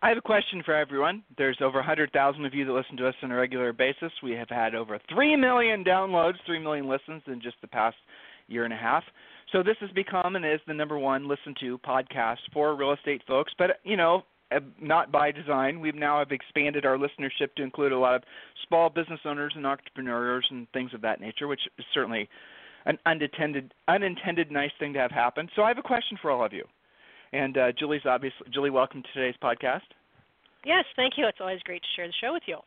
I have a question for everyone. There's over 100,000 of you that listen to us on a regular basis. We have had over 3 million downloads, 3 million listens in just the past year and a half. So this has become and is the number one listened to podcast for real estate folks. But, you know, uh, not by design. We've now have expanded our listenership to include a lot of small business owners and entrepreneurs and things of that nature, which is certainly an unintended unintended nice thing to have happen. So I have a question for all of you. And uh, Julie's obviously Julie, welcome to today's podcast. Yes, thank you. It's always great to share the show with you.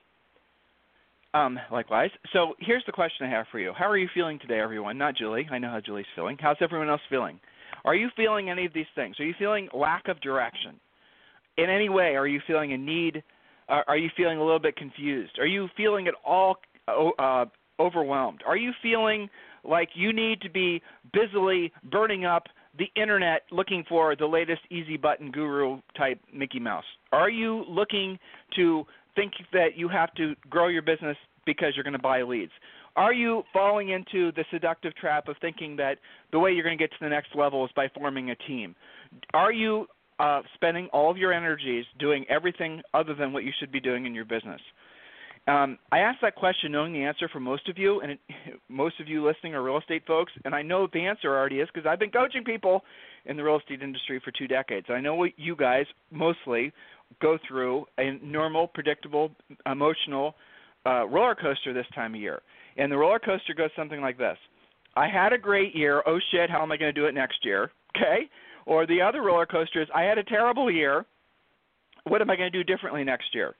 Um, likewise. So here's the question I have for you. How are you feeling today, everyone? Not Julie. I know how Julie's feeling. How's everyone else feeling? Are you feeling any of these things? Are you feeling lack of direction? In any way, are you feeling a need? Uh, are you feeling a little bit confused? Are you feeling at all uh, overwhelmed? Are you feeling like you need to be busily burning up the internet looking for the latest easy button guru type Mickey Mouse? Are you looking to think that you have to grow your business because you're going to buy leads? Are you falling into the seductive trap of thinking that the way you're going to get to the next level is by forming a team? Are you uh, spending all of your energies doing everything other than what you should be doing in your business? Um, I asked that question knowing the answer for most of you, and it, most of you listening are real estate folks, and I know the answer already is because I've been coaching people in the real estate industry for two decades. I know what you guys mostly go through a normal, predictable, emotional uh, roller coaster this time of year. And the roller coaster goes something like this I had a great year. Oh shit, how am I going to do it next year? Okay. Or the other roller coaster is I had a terrible year. What am I going to do differently next year?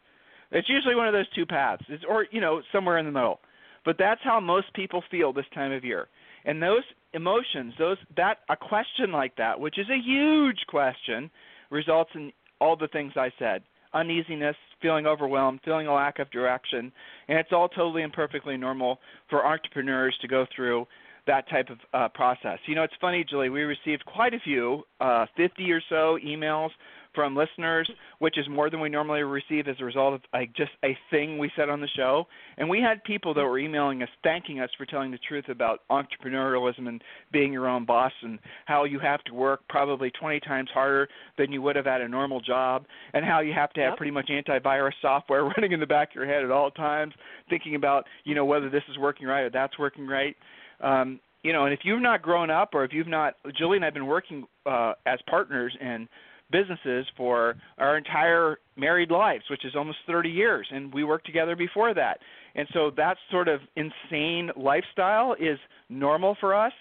It's usually one of those two paths, it's, or you know, somewhere in the middle. But that's how most people feel this time of year. And those emotions, those that a question like that, which is a huge question, results in all the things I said uneasiness, feeling overwhelmed, feeling a lack of direction. And it's all totally and perfectly normal for entrepreneurs to go through that type of uh, process. You know, it's funny, Julie, we received quite a few, uh, 50 or so emails from listeners, which is more than we normally receive as a result of like just a thing we said on the show. And we had people that were emailing us thanking us for telling the truth about entrepreneurialism and being your own boss and how you have to work probably 20 times harder than you would have at a normal job and how you have to have yep. pretty much antivirus software running in the back of your head at all times thinking about, you know, whether this is working right or that's working right. Um, you know, and if you've not grown up or if you've not, Julie and I've been working uh, as partners and businesses for our entire married lives, which is almost 30 years, and we worked together before that. And so that sort of insane lifestyle is normal for us.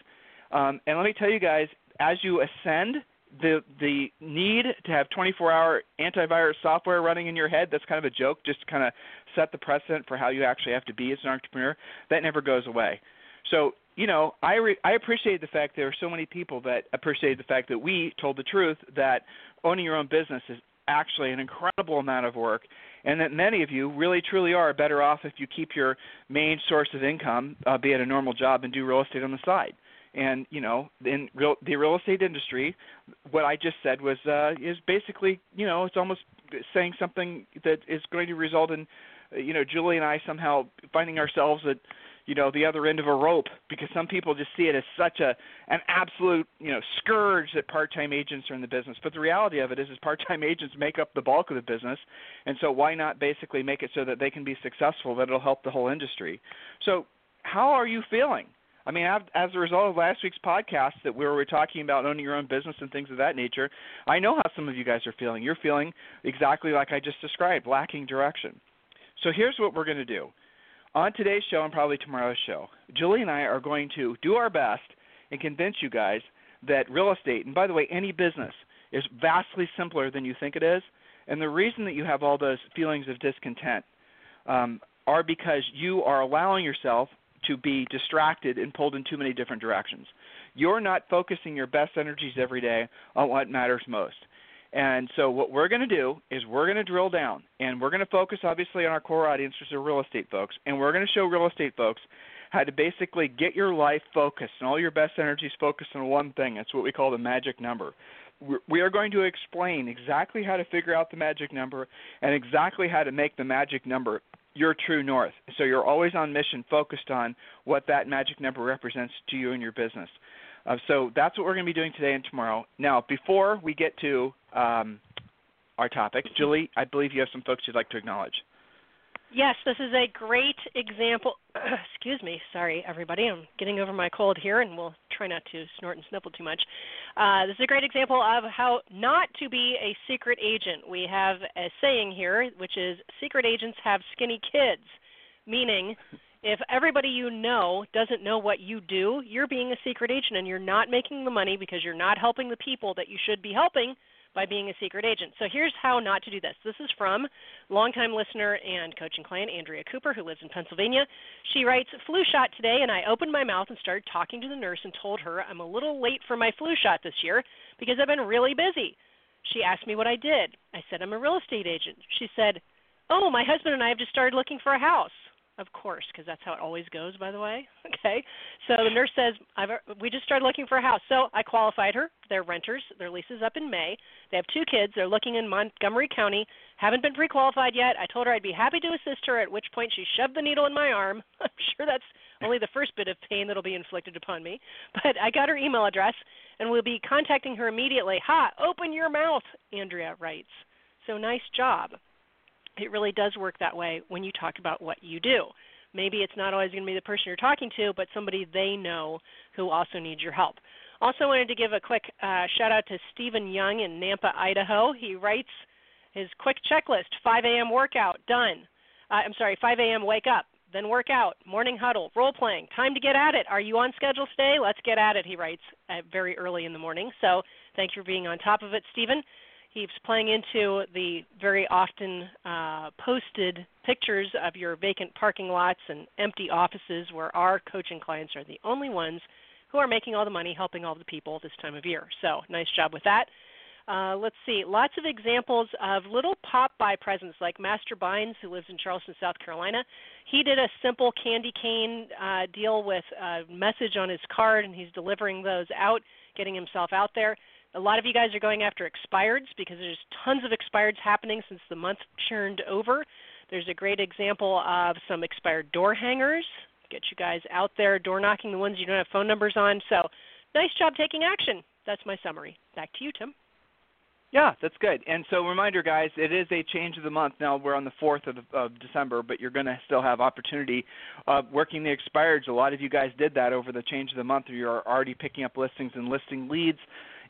Um, and let me tell you guys, as you ascend, the the need to have 24-hour antivirus software running in your head that's kind of a joke just to kind of set the precedent for how you actually have to be as an entrepreneur that never goes away so you know, I re- I appreciate the fact there are so many people that appreciate the fact that we told the truth that owning your own business is actually an incredible amount of work, and that many of you really truly are better off if you keep your main source of income, uh, be it a normal job, and do real estate on the side. And you know, in real, the real estate industry, what I just said was uh, is basically, you know, it's almost saying something that is going to result in, you know, Julie and I somehow finding ourselves at you know the other end of a rope because some people just see it as such a an absolute you know scourge that part-time agents are in the business but the reality of it is is part-time agents make up the bulk of the business and so why not basically make it so that they can be successful that it'll help the whole industry so how are you feeling I mean, as a result of last week's podcast that we were talking about owning your own business and things of that nature, I know how some of you guys are feeling. You're feeling exactly like I just described, lacking direction. So here's what we're going to do. On today's show and probably tomorrow's show, Julie and I are going to do our best and convince you guys that real estate, and by the way, any business, is vastly simpler than you think it is. And the reason that you have all those feelings of discontent um, are because you are allowing yourself, to be distracted and pulled in too many different directions. You're not focusing your best energies every day on what matters most. And so what we're going to do is we're going to drill down and we're going to focus obviously on our core audience, which are real estate folks, and we're going to show real estate folks how to basically get your life focused and all your best energies focused on one thing. That's what we call the magic number. We are going to explain exactly how to figure out the magic number and exactly how to make the magic number your true north. So you're always on mission, focused on what that magic number represents to you and your business. Uh, so that's what we're going to be doing today and tomorrow. Now, before we get to um, our topic, Julie, I believe you have some folks you'd like to acknowledge. Yes, this is a great example. Excuse me, sorry everybody. I'm getting over my cold here, and we'll try not to snort and sniffle too much. Uh, this is a great example of how not to be a secret agent. We have a saying here, which is secret agents have skinny kids, meaning if everybody you know doesn't know what you do, you're being a secret agent and you're not making the money because you're not helping the people that you should be helping by being a secret agent. So here's how not to do this. This is from longtime listener and coaching client Andrea Cooper, who lives in Pennsylvania. She writes, Flu shot today, and I opened my mouth and started talking to the nurse and told her I'm a little late for my flu shot this year because I've been really busy. She asked me what I did. I said I'm a real estate agent. She said, Oh, my husband and I have just started looking for a house. Of course, because that's how it always goes, by the way. Okay. So the nurse says, I've, We just started looking for a house. So I qualified her. They're renters. Their lease is up in May. They have two kids. They're looking in Montgomery County. Haven't been pre qualified yet. I told her I'd be happy to assist her, at which point she shoved the needle in my arm. I'm sure that's only the first bit of pain that'll be inflicted upon me. But I got her email address, and we'll be contacting her immediately. Ha! Open your mouth, Andrea writes. So nice job. It really does work that way when you talk about what you do. Maybe it's not always going to be the person you're talking to, but somebody they know who also needs your help. Also, wanted to give a quick uh, shout out to Stephen Young in Nampa, Idaho. He writes his quick checklist 5 a.m. workout, done. Uh, I'm sorry, 5 a.m. wake up, then work out, morning huddle, role playing, time to get at it. Are you on schedule today? Let's get at it, he writes very early in the morning. So thanks for being on top of it, Stephen. He's playing into the very often uh, posted pictures of your vacant parking lots and empty offices where our coaching clients are the only ones who are making all the money helping all the people this time of year. So, nice job with that. Uh, let's see, lots of examples of little pop by presents like Master Bynes, who lives in Charleston, South Carolina. He did a simple candy cane uh, deal with a message on his card, and he's delivering those out, getting himself out there. A lot of you guys are going after expireds because there's tons of expireds happening since the month churned over. There's a great example of some expired door hangers. Get you guys out there door knocking the ones you don't have phone numbers on. So, nice job taking action. That's my summary. Back to you, Tim. Yeah, that's good. And so, reminder, guys, it is a change of the month. Now we're on the fourth of, of December, but you're going to still have opportunity of working the expireds. A lot of you guys did that over the change of the month. You're already picking up listings and listing leads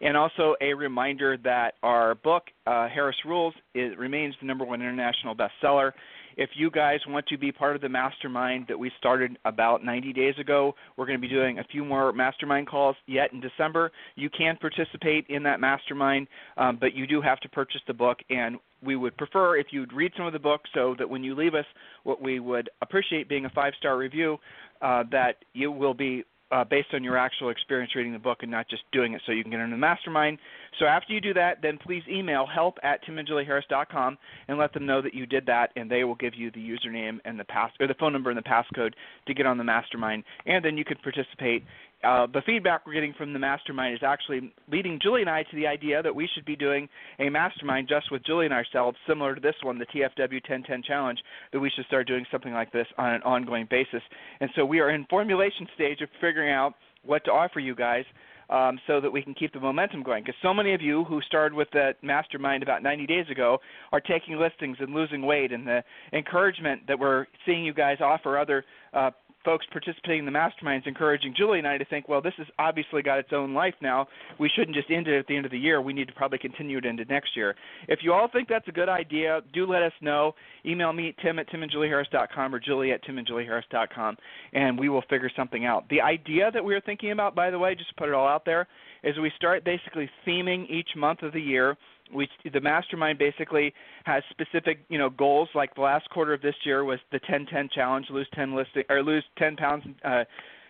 and also a reminder that our book, uh, Harris Rules, it remains the number one international bestseller. If you guys want to be part of the mastermind that we started about 90 days ago, we're going to be doing a few more mastermind calls yet in December. You can participate in that mastermind, um, but you do have to purchase the book. And we would prefer if you'd read some of the book so that when you leave us, what we would appreciate being a five star review, uh, that you will be uh, based on your actual experience reading the book and not just doing it so you can get into the mastermind. So after you do that, then please email help at timandjulieharris.com and let them know that you did that, and they will give you the username and the pass or the phone number and the passcode to get on the mastermind, and then you can participate uh, the feedback we're getting from the mastermind is actually leading Julie and I to the idea that we should be doing a mastermind just with Julie and ourselves, similar to this one, the TFW 1010 Challenge, that we should start doing something like this on an ongoing basis. And so we are in formulation stage of figuring out what to offer you guys. Um, so that we can keep the momentum going. Because so many of you who started with that mastermind about 90 days ago are taking listings and losing weight, and the encouragement that we're seeing you guys offer other uh, folks participating in the masterminds encouraging Julie and I to think, well, this has obviously got its own life now. We shouldn't just end it at the end of the year. We need to probably continue it into next year. If you all think that's a good idea, do let us know. Email me, tim at timandjulieharris.com or julie at timandjulieharris.com, and we will figure something out. The idea that we are thinking about, by the way, just to put it all out there, is we start basically theming each month of the year. We the mastermind basically has specific you know goals. Like the last quarter of this year was the 10-10 challenge, lose 10 listing or lose 10 pounds. Uh,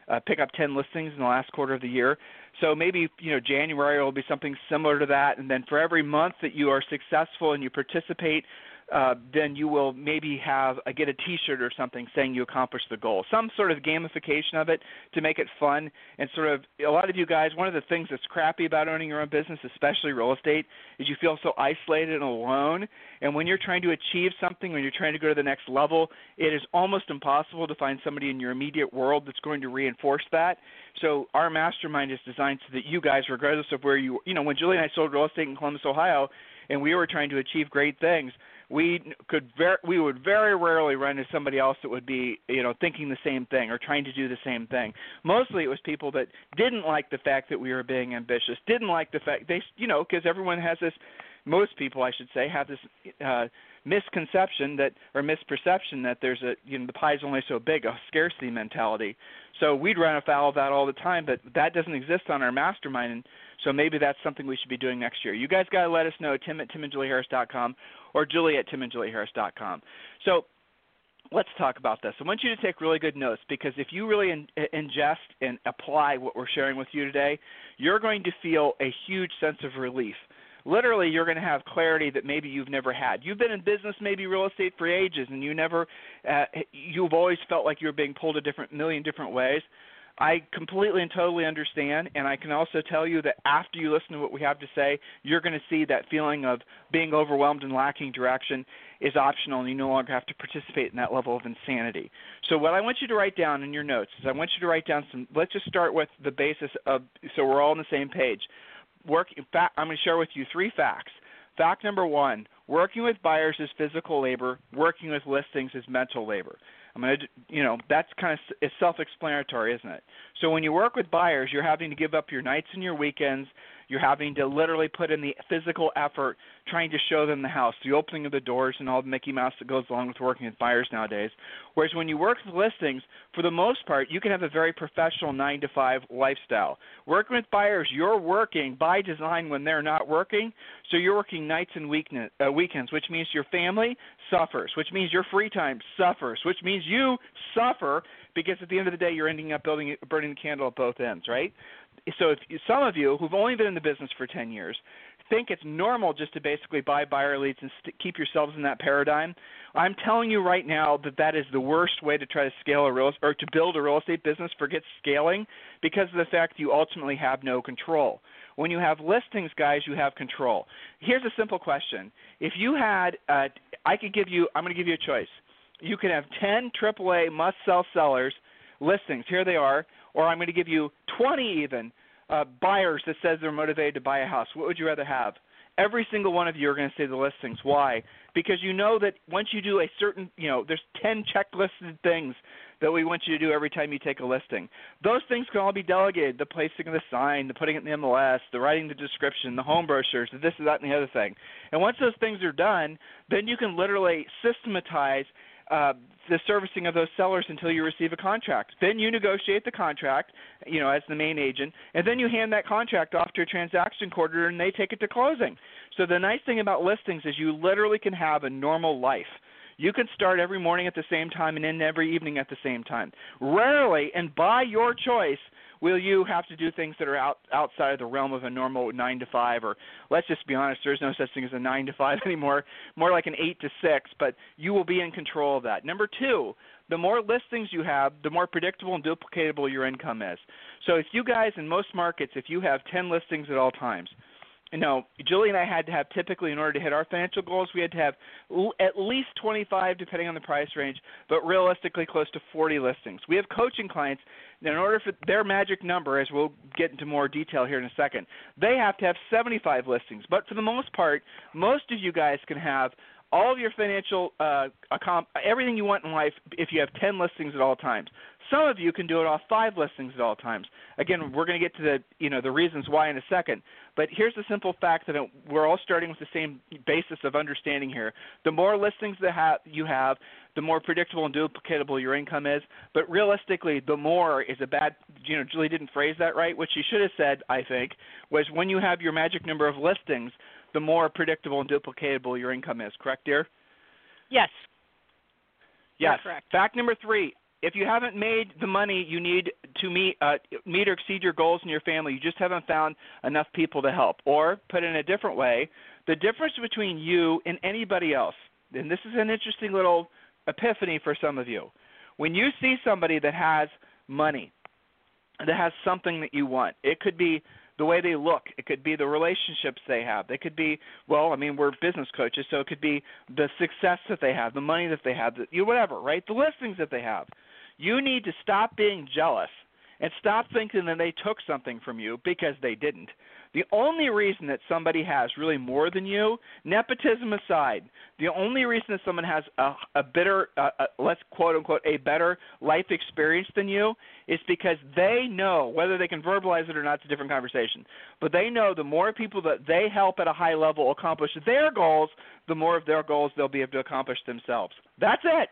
uh, pick up 10 listings in the last quarter of the year. So maybe you know January will be something similar to that, and then for every month that you are successful and you participate uh, then you will maybe have a, get a T-shirt or something saying you accomplished the goal. Some sort of gamification of it to make it fun and sort of a lot of you guys. One of the things that's crappy about owning your own business, especially real estate, is you feel so isolated and alone. And when you're trying to achieve something, when you're trying to go to the next level, it is almost impossible to find somebody in your immediate world that's going to reinforce that. So our mastermind is designed so that you guys, regardless of where you, you know, when Julie and I sold real estate in Columbus, Ohio, and we were trying to achieve great things we could ver- we would very rarely run into somebody else that would be you know thinking the same thing or trying to do the same thing. Mostly it was people that didn't like the fact that we were being ambitious, didn't like the fact they you know because everyone has this most people I should say have this uh misconception that or misperception that there's a you know the pie's only so big a scarcity mentality so we'd run afoul of that all the time but that doesn't exist on our mastermind and so maybe that's something we should be doing next year you guys got to let us know tim at timandjulieharris.com or julie at timandjulieharris.com so let's talk about this. I want you to take really good notes because if you really in, ingest and apply what we're sharing with you today, you're going to feel a huge sense of relief literally you're going to have clarity that maybe you've never had. You've been in business, maybe real estate for ages, and you never, uh, you've always felt like you were being pulled a different million different ways. I completely and totally understand, and I can also tell you that after you listen to what we have to say, you're going to see that feeling of being overwhelmed and lacking direction is optional, and you no longer have to participate in that level of insanity. So, what I want you to write down in your notes is I want you to write down some. Let's just start with the basis of so we're all on the same page work. In fact, I'm going to share with you three facts. Fact number one: working with buyers is physical labor. Working with listings is mental labor. I'm going to, you know, that's kind of it's self-explanatory, isn't it? So when you work with buyers, you're having to give up your nights and your weekends. You're having to literally put in the physical effort trying to show them the house, the opening of the doors, and all the Mickey Mouse that goes along with working with buyers nowadays. Whereas when you work with listings, for the most part, you can have a very professional nine to five lifestyle. Working with buyers, you're working by design when they're not working, so you're working nights and uh, weekends, which means your family suffers, which means your free time suffers, which means you suffer because at the end of the day, you're ending up building, burning the candle at both ends, right? So if some of you who've only been in the business for 10 years think it's normal just to basically buy buyer leads and st- keep yourselves in that paradigm, I'm telling you right now that that is the worst way to try to scale a real or to build a real estate business. Forget scaling because of the fact you ultimately have no control. When you have listings, guys, you have control. Here's a simple question: If you had, uh, I could give you, I'm going to give you a choice. You can have 10 AAA must-sell sellers listings. Here they are, or I'm going to give you 20 even uh, buyers that says they're motivated to buy a house, what would you rather have? Every single one of you are going to say the listings. Why? Because you know that once you do a certain, you know, there's 10 checklisted things that we want you to do every time you take a listing. Those things can all be delegated the placing of the sign, the putting it in the MLS, the writing the description, the home brochures, the this, that, and the other thing. And once those things are done, then you can literally systematize uh, the servicing of those sellers until you receive a contract. Then you negotiate the contract, you know, as the main agent, and then you hand that contract off to a transaction coordinator and they take it to closing. So the nice thing about listings is you literally can have a normal life. You can start every morning at the same time and end every evening at the same time. Rarely, and by your choice, will you have to do things that are out, outside of the realm of a normal nine to five, or let's just be honest, there's no such thing as a nine to five anymore, more like an eight to six, but you will be in control of that. Number two, the more listings you have, the more predictable and duplicatable your income is. So if you guys in most markets, if you have 10 listings at all times, know, Julie and I had to have typically in order to hit our financial goals, we had to have at least 25, depending on the price range, but realistically close to 40 listings. We have coaching clients and in order for their magic number, as we'll get into more detail here in a second, they have to have 75 listings. But for the most part, most of you guys can have all of your financial uh, everything you want in life if you have 10 listings at all times. Some of you can do it off five listings at all times. Again, we're going to get to the you know the reasons why in a second. But here's the simple fact that we're all starting with the same basis of understanding here. The more listings that ha- you have, the more predictable and duplicatable your income is. But realistically, the more is a bad. You know, Julie didn't phrase that right. What she should have said, I think, was when you have your magic number of listings, the more predictable and duplicatable your income is. Correct, dear? Yes. Yes. correct. Fact number three: if you haven't made the money you need to meet uh, meet or exceed your goals in your family, you just haven't found enough people to help. Or put in a different way, the difference between you and anybody else, and this is an interesting little epiphany for some of you. When you see somebody that has money, that has something that you want, it could be the way they look. It could be the relationships they have. They could be, well, I mean, we're business coaches, so it could be the success that they have, the money that they have, the, you whatever, right? The listings that they have. You need to stop being jealous and stop thinking that they took something from you because they didn't. The only reason that somebody has really more than you, nepotism aside, the only reason that someone has a, a better, uh, a, let's quote unquote, a better life experience than you is because they know, whether they can verbalize it or not, it's a different conversation, but they know the more people that they help at a high level accomplish their goals, the more of their goals they'll be able to accomplish themselves. That's it.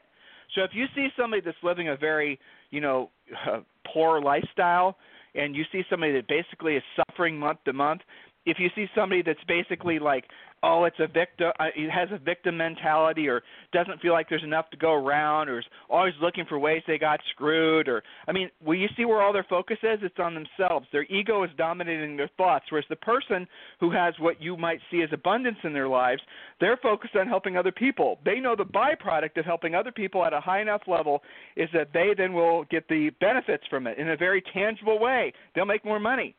So if you see somebody that's living a very, you know, uh, poor lifestyle, and you see somebody that basically is suffering month to month, if you see somebody that's basically like oh, it's a victim, uh, it has a victim mentality, or doesn't feel like there's enough to go around, or is always looking for ways they got screwed, or I mean, will you see where all their focus is? It's on themselves. Their ego is dominating their thoughts, whereas the person who has what you might see as abundance in their lives, they're focused on helping other people. They know the byproduct of helping other people at a high enough level is that they then will get the benefits from it in a very tangible way. They'll make more money.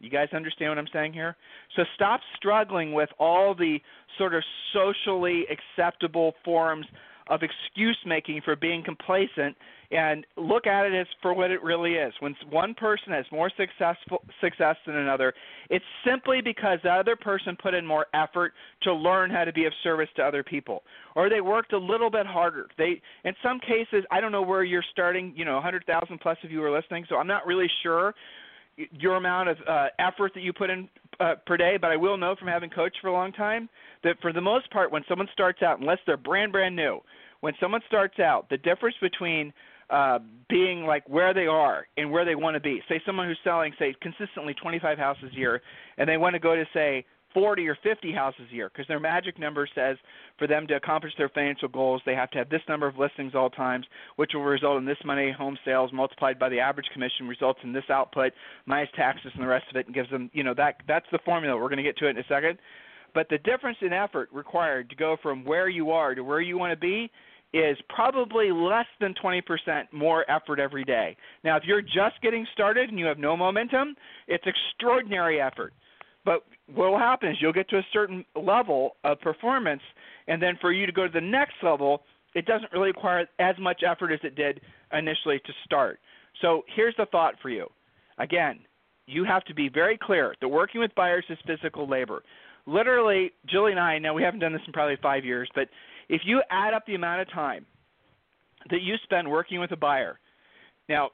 You guys understand what I'm saying here? So stop struggling with all the sort of socially acceptable forms of excuse making for being complacent and look at it as for what it really is. When one person has more successful success than another, it's simply because the other person put in more effort to learn how to be of service to other people, or they worked a little bit harder. They, in some cases, I don't know where you're starting. You know, 100,000 plus of you are listening, so I'm not really sure your amount of uh, effort that you put in uh, per day, but I will know from having coached for a long time that for the most part, when someone starts out, unless they're brand brand new, when someone starts out, the difference between uh, being like where they are and where they want to be. Say someone who's selling, say, consistently 25 houses a year, and they want to go to say 40 or 50 houses a year because their magic number says for them to accomplish their financial goals, they have to have this number of listings all times, which will result in this many home sales multiplied by the average commission results in this output minus taxes and the rest of it, and gives them, you know, that that's the formula. We're going to get to it in a second. But the difference in effort required to go from where you are to where you want to be is probably less than 20% more effort every day. Now, if you're just getting started and you have no momentum, it's extraordinary effort. But what will happen is you'll get to a certain level of performance, and then for you to go to the next level, it doesn't really require as much effort as it did initially to start. So here's the thought for you. Again, you have to be very clear that working with buyers is physical labor. Literally, Julie and I, now we haven't done this in probably five years, but if you add up the amount of time that you spend working with a buyer, now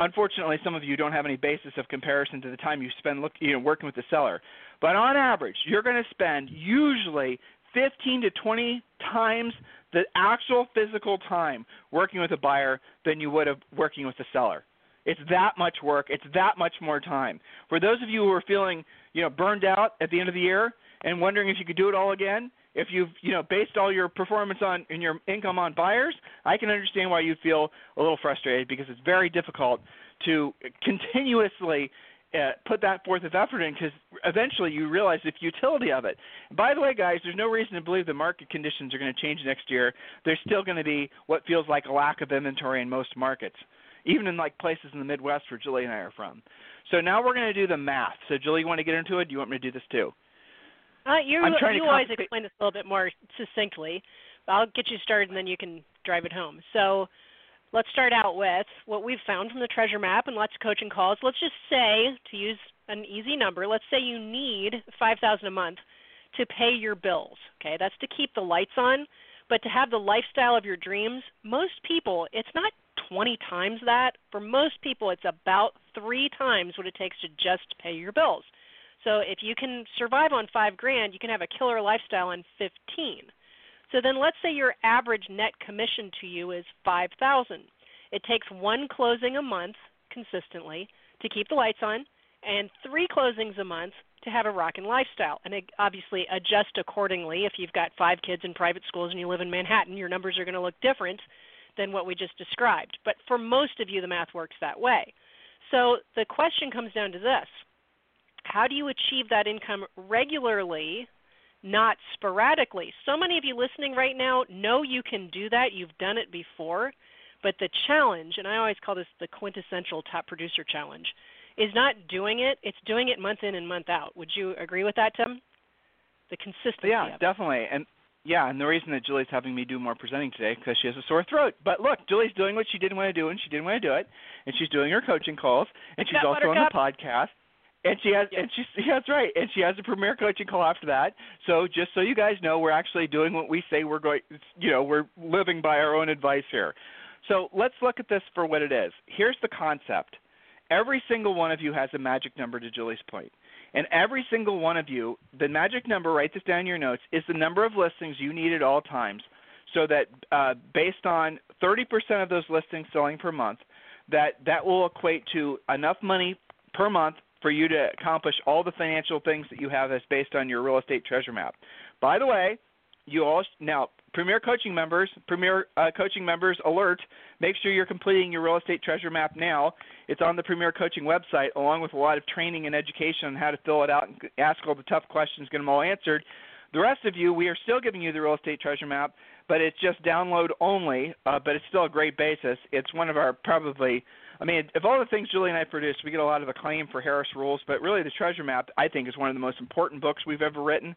unfortunately, some of you don't have any basis of comparison to the time you spend look, you know, working with the seller. But on average, you're going to spend usually 15 to 20 times the actual physical time working with a buyer than you would have working with a seller. It's that much work. It's that much more time. For those of you who are feeling, you know, burned out at the end of the year and wondering if you could do it all again, if you've you know based all your performance on and your income on buyers, I can understand why you feel a little frustrated because it's very difficult to continuously uh, put that forth of effort in because eventually you realize the futility of it. By the way, guys, there's no reason to believe the market conditions are going to change next year. There's still going to be what feels like a lack of inventory in most markets, even in like places in the Midwest where Julie and I are from. So now we're going to do the math. So Julie, you want to get into it? Do you want me to do this too? Uh, you you always explain this a little bit more succinctly. I'll get you started and then you can drive it home. So let's start out with what we've found from the treasure map and lots of coaching calls. Let's just say, to use an easy number, let's say you need 5000 a month to pay your bills. Okay, that's to keep the lights on, but to have the lifestyle of your dreams, most people, it's not 20 times that. For most people, it's about three times what it takes to just pay your bills. So if you can survive on five grand, you can have a killer lifestyle on 15. So then let's say your average net commission to you is 5000. It takes one closing a month consistently to keep the lights on and three closings a month to have a rockin' lifestyle. And obviously adjust accordingly. If you've got five kids in private schools and you live in Manhattan, your numbers are going to look different than what we just described. But for most of you, the math works that way. So the question comes down to this How do you achieve that income regularly, not sporadically? So many of you listening right now know you can do that, you've done it before. But the challenge, and I always call this the quintessential top producer challenge, is not doing it, it's doing it month in and month out. Would you agree with that, Tim? The consistency. Yeah, definitely. And yeah, and the reason that Julie's having me do more presenting today because she has a sore throat. But look, Julie's doing what she didn't want to do, and she didn't want to do it, and she's doing her coaching calls, and she's also on the podcast. And she has, and she's yeah, that's right, and she has a premier coaching call after that. So just so you guys know, we're actually doing what we say we're going. You know, we're living by our own advice here. So let's look at this for what it is. Here's the concept. Every single one of you has a magic number to Julie's point. And every single one of you, the magic number, write this down in your notes, is the number of listings you need at all times. So that uh, based on 30% of those listings selling per month, that that will equate to enough money per month for you to accomplish all the financial things that you have as based on your real estate treasure map. By the way, you all now Premier Coaching members, Premier uh, Coaching members alert, make sure you're completing your real estate treasure map now. It's on the Premier Coaching website along with a lot of training and education on how to fill it out and ask all the tough questions, get them all answered. The rest of you, we are still giving you the real estate treasure map, but it's just download only, uh, but it's still a great basis. It's one of our probably I mean, if all the things Julie and I produce, we get a lot of acclaim for Harris Rules, but really the Treasure Map, I think, is one of the most important books we've ever written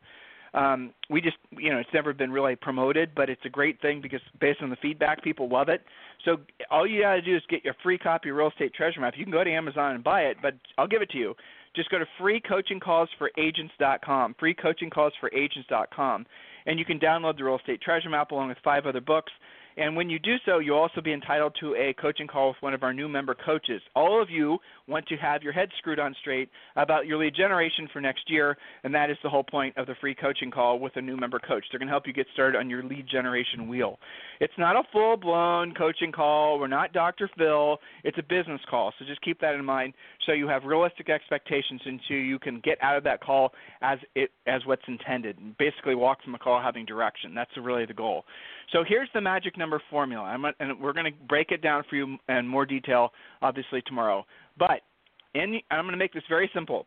um, we just you know it's never been really promoted, but it's a great thing because based on the feedback, people love it. So all you got to do is get your free copy of Real Estate Treasure Map. You can go to Amazon and buy it, but I'll give it to you. Just go to freecoachingcallsforagents.com, freecoachingcallsforagents.com, and you can download the Real Estate Treasure Map along with five other books. And when you do so, you'll also be entitled to a coaching call with one of our new member coaches. All of you want to have your head screwed on straight about your lead generation for next year, and that is the whole point of the free coaching call with a new member coach. They're going to help you get started on your lead generation wheel. It's not a full blown coaching call. We're not Dr. Phil. It's a business call. So just keep that in mind so you have realistic expectations and so you can get out of that call as it as what's intended. And Basically walk from the call having direction. That's really the goal. So here's the magic number formula. I'm, and we're going to break it down for you in more detail obviously tomorrow. But in, I'm going to make this very simple.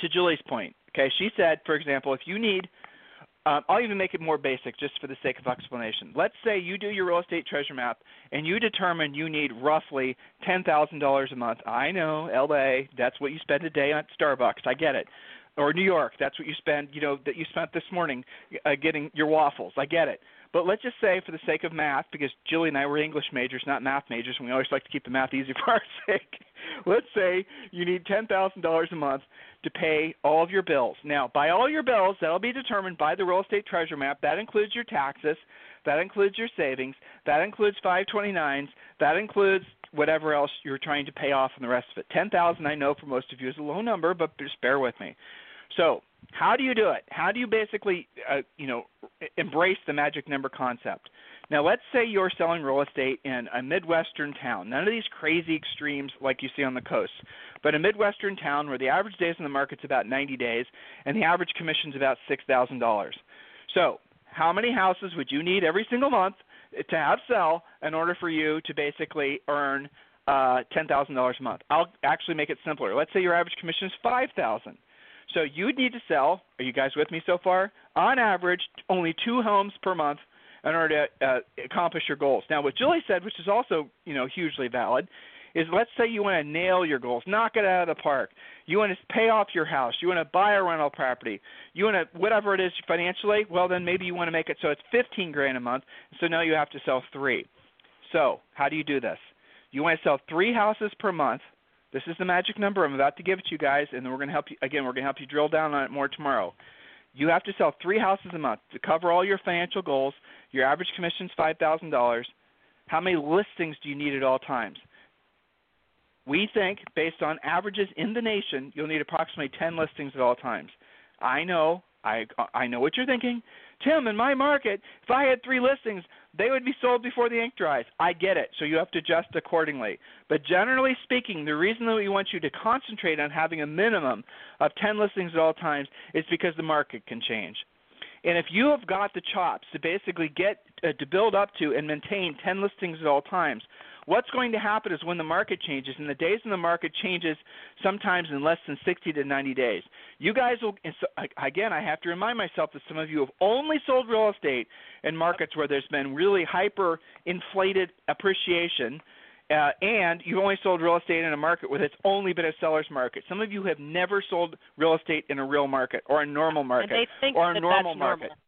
To Julie's point, okay, she said, for example, if you need, um, I'll even make it more basic just for the sake of explanation. Let's say you do your real estate treasure map and you determine you need roughly $10,000 a month. I know, LA, that's what you spend a day at Starbucks. I get it. Or New York, that's what you spend, you know, that you spent this morning uh, getting your waffles. I get it. But let's just say, for the sake of math, because Julie and I were English majors, not math majors, and we always like to keep the math easy for our sake. let's say you need $10,000 a month to pay all of your bills. Now, by all your bills, that'll be determined by the real estate treasure map. That includes your taxes, that includes your savings, that includes 529s, that includes whatever else you're trying to pay off and the rest of it. 10,000 I know for most of you is a low number, but just bear with me. So, how do you do it? How do you basically, uh, you know, embrace the magic number concept? Now, let's say you're selling real estate in a Midwestern town. None of these crazy extremes like you see on the coast, but a Midwestern town where the average days in the market's about 90 days and the average commission's about $6,000. So, how many houses would you need every single month to have sell in order for you to basically earn uh, $10,000 a month? I'll actually make it simpler. Let's say your average commission is 5000 so you would need to sell. Are you guys with me so far? On average, only two homes per month in order to uh, accomplish your goals. Now, what Julie said, which is also you know hugely valid, is let's say you want to nail your goals, knock it out of the park. You want to pay off your house. You want to buy a rental property. You want to whatever it is financially. Well, then maybe you want to make it so it's 15 grand a month. So now you have to sell three. So how do you do this? You want to sell three houses per month this is the magic number I'm about to give it to you guys, and then we're going to help you again. We're going to help you drill down on it more tomorrow. You have to sell three houses a month to cover all your financial goals. Your average commission is $5,000. How many listings do you need at all times? We think, based on averages in the nation, you'll need approximately 10 listings at all times. I know, I I know what you're thinking. Tim, in my market, if I had three listings, they would be sold before the ink dries. I get it, so you have to adjust accordingly. But generally speaking, the reason that we want you to concentrate on having a minimum of 10 listings at all times is because the market can change. And if you have got the chops to basically get uh, to build up to and maintain 10 listings at all times, what's going to happen is when the market changes, and the days in the market changes sometimes in less than 60 to 90 days. You guys will, again, I have to remind myself that some of you have only sold real estate in markets where there's been really hyper inflated appreciation. Uh, and you've only sold real estate in a market where it's only been a seller's market. Some of you have never sold real estate in a real market or a normal market or a normal market. Normal.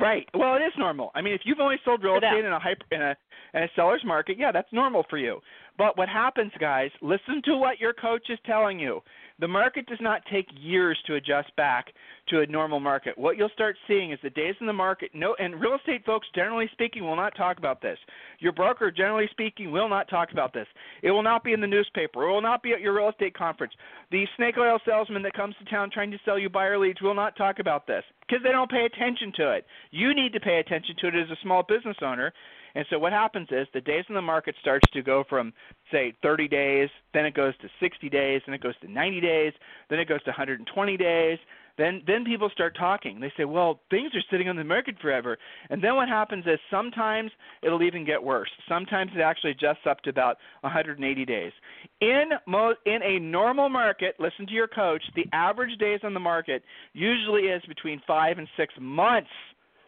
Right. Well, it is normal. I mean, if you've only sold real estate in a hyper in a in a seller's market, yeah, that's normal for you. But what happens, guys? Listen to what your coach is telling you. The market does not take years to adjust back to a normal market. What you'll start seeing is the days in the market. No, and real estate folks, generally speaking, will not talk about this. Your broker, generally speaking, will not talk about this. It will not be in the newspaper. It will not be at your real estate conference. The snake oil salesman that comes to town trying to sell you buyer leads will not talk about this because they don't pay attention to it. You need to pay attention to it as a small business owner and so what happens is the days in the market starts to go from say 30 days, then it goes to 60 days, then it goes to 90 days, then it goes to 120 days. Then then people start talking. They say, "Well, things are sitting on the market forever." And then what happens is sometimes it'll even get worse. Sometimes it actually adjusts up to about 180 days. In mo- in a normal market, listen to your coach, the average days on the market usually is between 5 and 6 months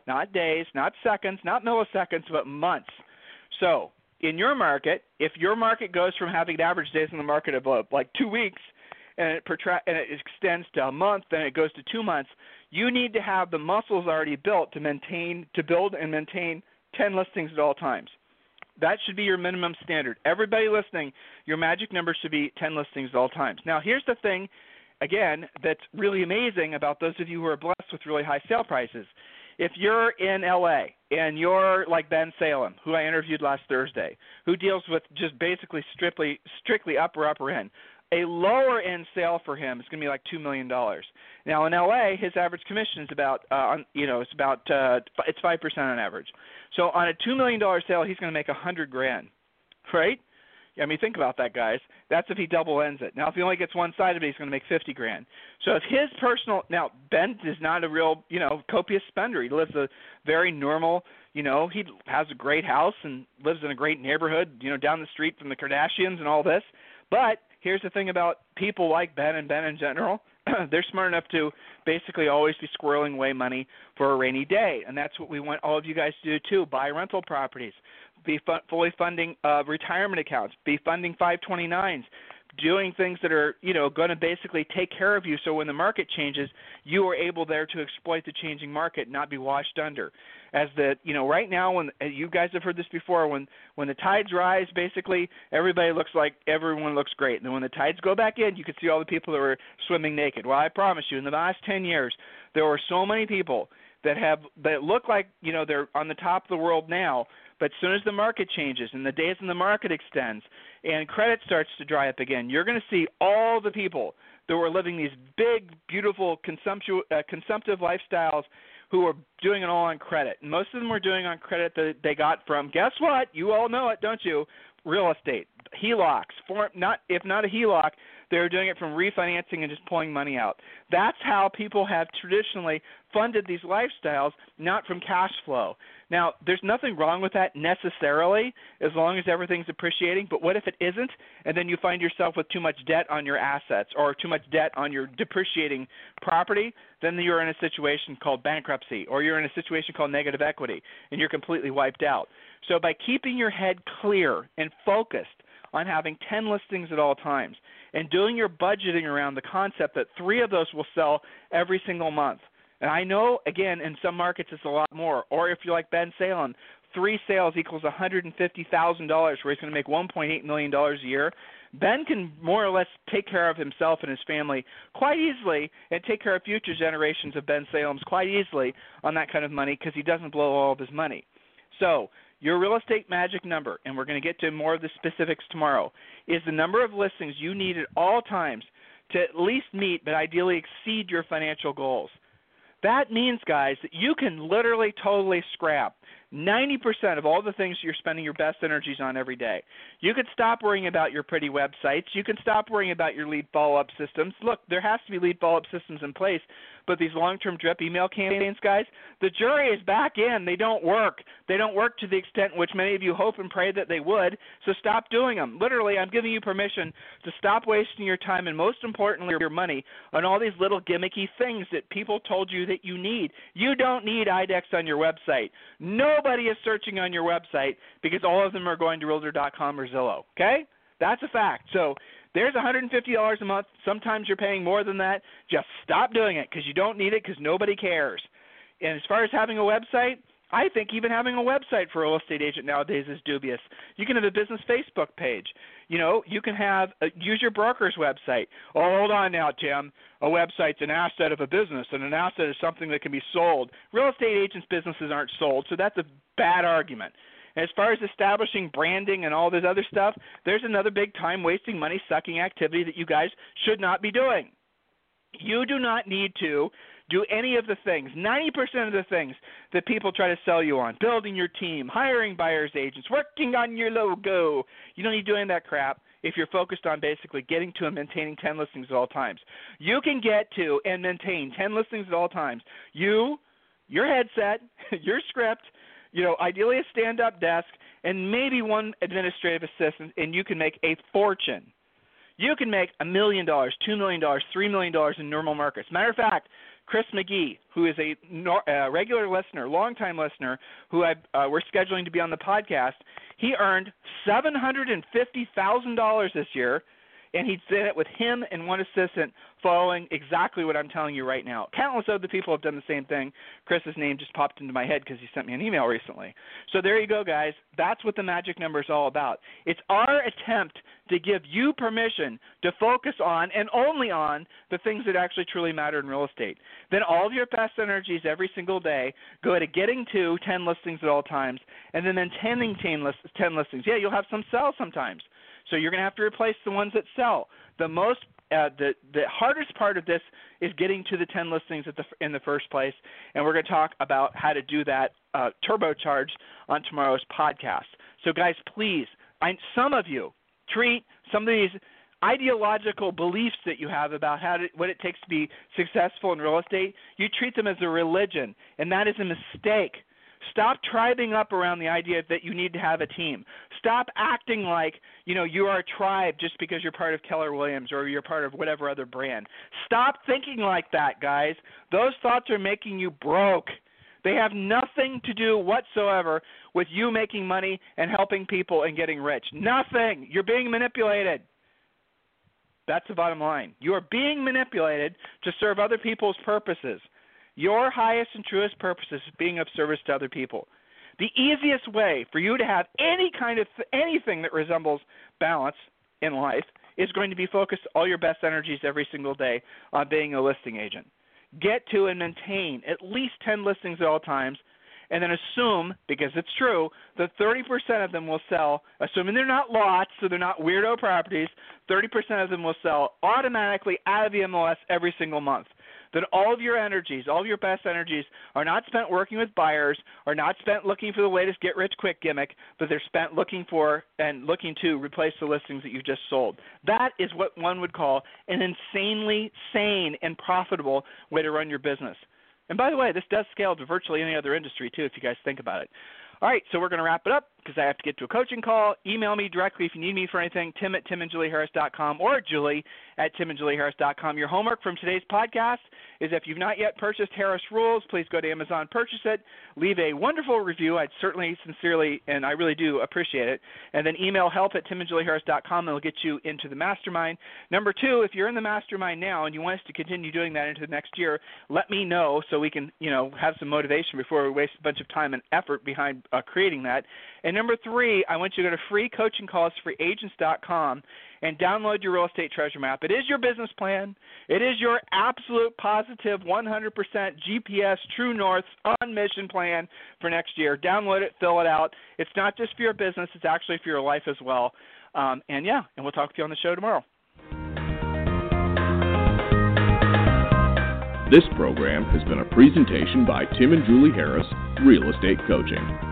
not days, not seconds, not milliseconds, but months. So, in your market, if your market goes from having an average days in the market of uh, like two weeks, and it protra- and it extends to a month, then it goes to two months, you need to have the muscles already built to maintain, to build and maintain 10 listings at all times. That should be your minimum standard. Everybody listening, your magic number should be 10 listings at all times. Now, here's the thing, again, that's really amazing about those of you who are blessed with really high sale prices if you're in LA and you're like Ben Salem, who I interviewed last Thursday, who deals with just basically strictly strictly upper upper end, a lower end sale for him is going to be like two million dollars. Now in LA, his average commission is about uh, on you know it's about uh, it's five percent on average. So on a two million dollar sale, he's going to make a hundred grand, right? I mean, think about that, guys. That's if he double ends it. Now, if he only gets one side of it, he's going to make fifty grand. So, if his personal now Ben is not a real, you know, copious spender. He lives a very normal, you know, he has a great house and lives in a great neighborhood, you know, down the street from the Kardashians and all this. But here's the thing about people like Ben and Ben in general. they're smart enough to basically always be squirreling away money for a rainy day, and that's what we want all of you guys to do too. Buy rental properties, be fu- fully funding uh, retirement accounts, be funding 529s, doing things that are you know going to basically take care of you so when the market changes you are able there to exploit the changing market not be washed under. As the you know right now when you guys have heard this before when when the tides rise basically everybody looks like everyone looks great. And then when the tides go back in you can see all the people that were swimming naked. Well i promise you in the last 10 years there were so many people that have that look like you know they're on the top of the world now but as soon as the market changes and the days in the market extends and credit starts to dry up again, you're going to see all the people that were living these big, beautiful, consumptive, uh, consumptive lifestyles who are doing it all on credit. Most of them were doing on credit that they got from, guess what? You all know it, don't you? Real estate, HELOCs. For, not if not a HELOC, they're doing it from refinancing and just pulling money out. That's how people have traditionally funded these lifestyles, not from cash flow. Now, there's nothing wrong with that necessarily, as long as everything's appreciating. But what if it isn't, and then you find yourself with too much debt on your assets or too much debt on your depreciating property? Then you're in a situation called bankruptcy, or you're in a situation called negative equity, and you're completely wiped out. So, by keeping your head clear and focused on having 10 listings at all times and doing your budgeting around the concept that three of those will sell every single month. And I know, again, in some markets it's a lot more. Or if you're like Ben Salem, three sales equals $150,000 where he's going to make $1.8 million a year. Ben can more or less take care of himself and his family quite easily and take care of future generations of Ben Salems quite easily on that kind of money because he doesn't blow all of his money. So, your real estate magic number, and we're going to get to more of the specifics tomorrow, is the number of listings you need at all times to at least meet, but ideally exceed your financial goals. That means, guys, that you can literally totally scrap 90% of all the things you're spending your best energies on every day. You can stop worrying about your pretty websites. You can stop worrying about your lead follow up systems. Look, there has to be lead follow up systems in place, but these long term drip email campaigns, guys, the jury is back in. They don't work. They don't work to the extent which many of you hope and pray that they would. So stop doing them. Literally, I'm giving you permission to stop wasting your time and, most importantly, your money on all these little gimmicky things that people told you that you need. You don't need IDX on your website. Nobody is searching on your website because all of them are going to Realtor.com or Zillow. Okay, that's a fact. So there's $150 a month. Sometimes you're paying more than that. Just stop doing it because you don't need it because nobody cares. And as far as having a website, I think even having a website for a real estate agent nowadays is dubious. You can have a business Facebook page. You know, you can have a, use your broker's website. Oh, hold on now, Tim. A website's an asset of a business, and an asset is something that can be sold. Real estate agents' businesses aren't sold, so that's a bad argument. As far as establishing branding and all this other stuff, there's another big time wasting, money sucking activity that you guys should not be doing. You do not need to do any of the things, 90% of the things that people try to sell you on building your team, hiring buyer's agents, working on your logo. You don't need doing that crap if you're focused on basically getting to and maintaining 10 listings at all times. You can get to and maintain 10 listings at all times. You, your headset, your script, you know, ideally a stand up desk, and maybe one administrative assistant, and you can make a fortune. You can make a million dollars, two million dollars, three million dollars in normal markets. Matter of fact, Chris McGee, who is a uh, regular listener, longtime listener, who I, uh, we're scheduling to be on the podcast, he earned seven hundred and fifty thousand dollars this year, and he did it with him and one assistant following exactly what I'm telling you right now. Countless other people have done the same thing. Chris's name just popped into my head because he sent me an email recently. So there you go, guys. That's what the magic number is all about. It's our attempt to give you permission to focus on and only on the things that actually truly matter in real estate. Then all of your best energies every single day go to getting to 10 listings at all times and then maintaining 10, list, 10 listings. Yeah, you'll have some sell sometimes. So you're going to have to replace the ones that sell. The most uh, the the hardest part of this is getting to the 10 listings the, in the first place, and we're going to talk about how to do that uh, turbocharged on tomorrow's podcast. So, guys, please, I, some of you treat some of these ideological beliefs that you have about how to, what it takes to be successful in real estate. You treat them as a religion, and that is a mistake. Stop tribing up around the idea that you need to have a team. Stop acting like, you know, you are a tribe just because you're part of Keller Williams or you're part of whatever other brand. Stop thinking like that, guys. Those thoughts are making you broke. They have nothing to do whatsoever with you making money and helping people and getting rich. Nothing. You're being manipulated. That's the bottom line. You are being manipulated to serve other people's purposes. Your highest and truest purpose is being of service to other people. The easiest way for you to have any kind of th- anything that resembles balance in life is going to be focused all your best energies every single day on being a listing agent. Get to and maintain at least 10 listings at all times and then assume, because it's true, that 30% of them will sell, assuming they're not lots, so they're not weirdo properties, 30% of them will sell automatically out of the MLS every single month that all of your energies, all of your best energies, are not spent working with buyers, are not spent looking for the latest get rich quick gimmick, but they're spent looking for and looking to replace the listings that you just sold. That is what one would call an insanely sane and profitable way to run your business. And by the way, this does scale to virtually any other industry too, if you guys think about it. All right, so we're going to wrap it up because I have to get to a coaching call. Email me directly if you need me for anything, tim at timandjulieharris.com or julie at timandjulieharris.com. Your homework from today's podcast is if you've not yet purchased Harris Rules, please go to Amazon, purchase it, leave a wonderful review. I'd certainly, sincerely, and I really do appreciate it. And then email help at timandjulieharris.com and it'll get you into the mastermind. Number two, if you're in the mastermind now and you want us to continue doing that into the next year, let me know so we can, you know, have some motivation before we waste a bunch of time and effort behind uh, creating that. And number three, I want you to go to freecoachingcallsforagents.com and download your real estate treasure map. It is your business plan. It is your absolute positive 100% GPS true north on mission plan for next year. Download it, fill it out. It's not just for your business, it's actually for your life as well. Um, and yeah, and we'll talk to you on the show tomorrow. This program has been a presentation by Tim and Julie Harris, Real Estate Coaching.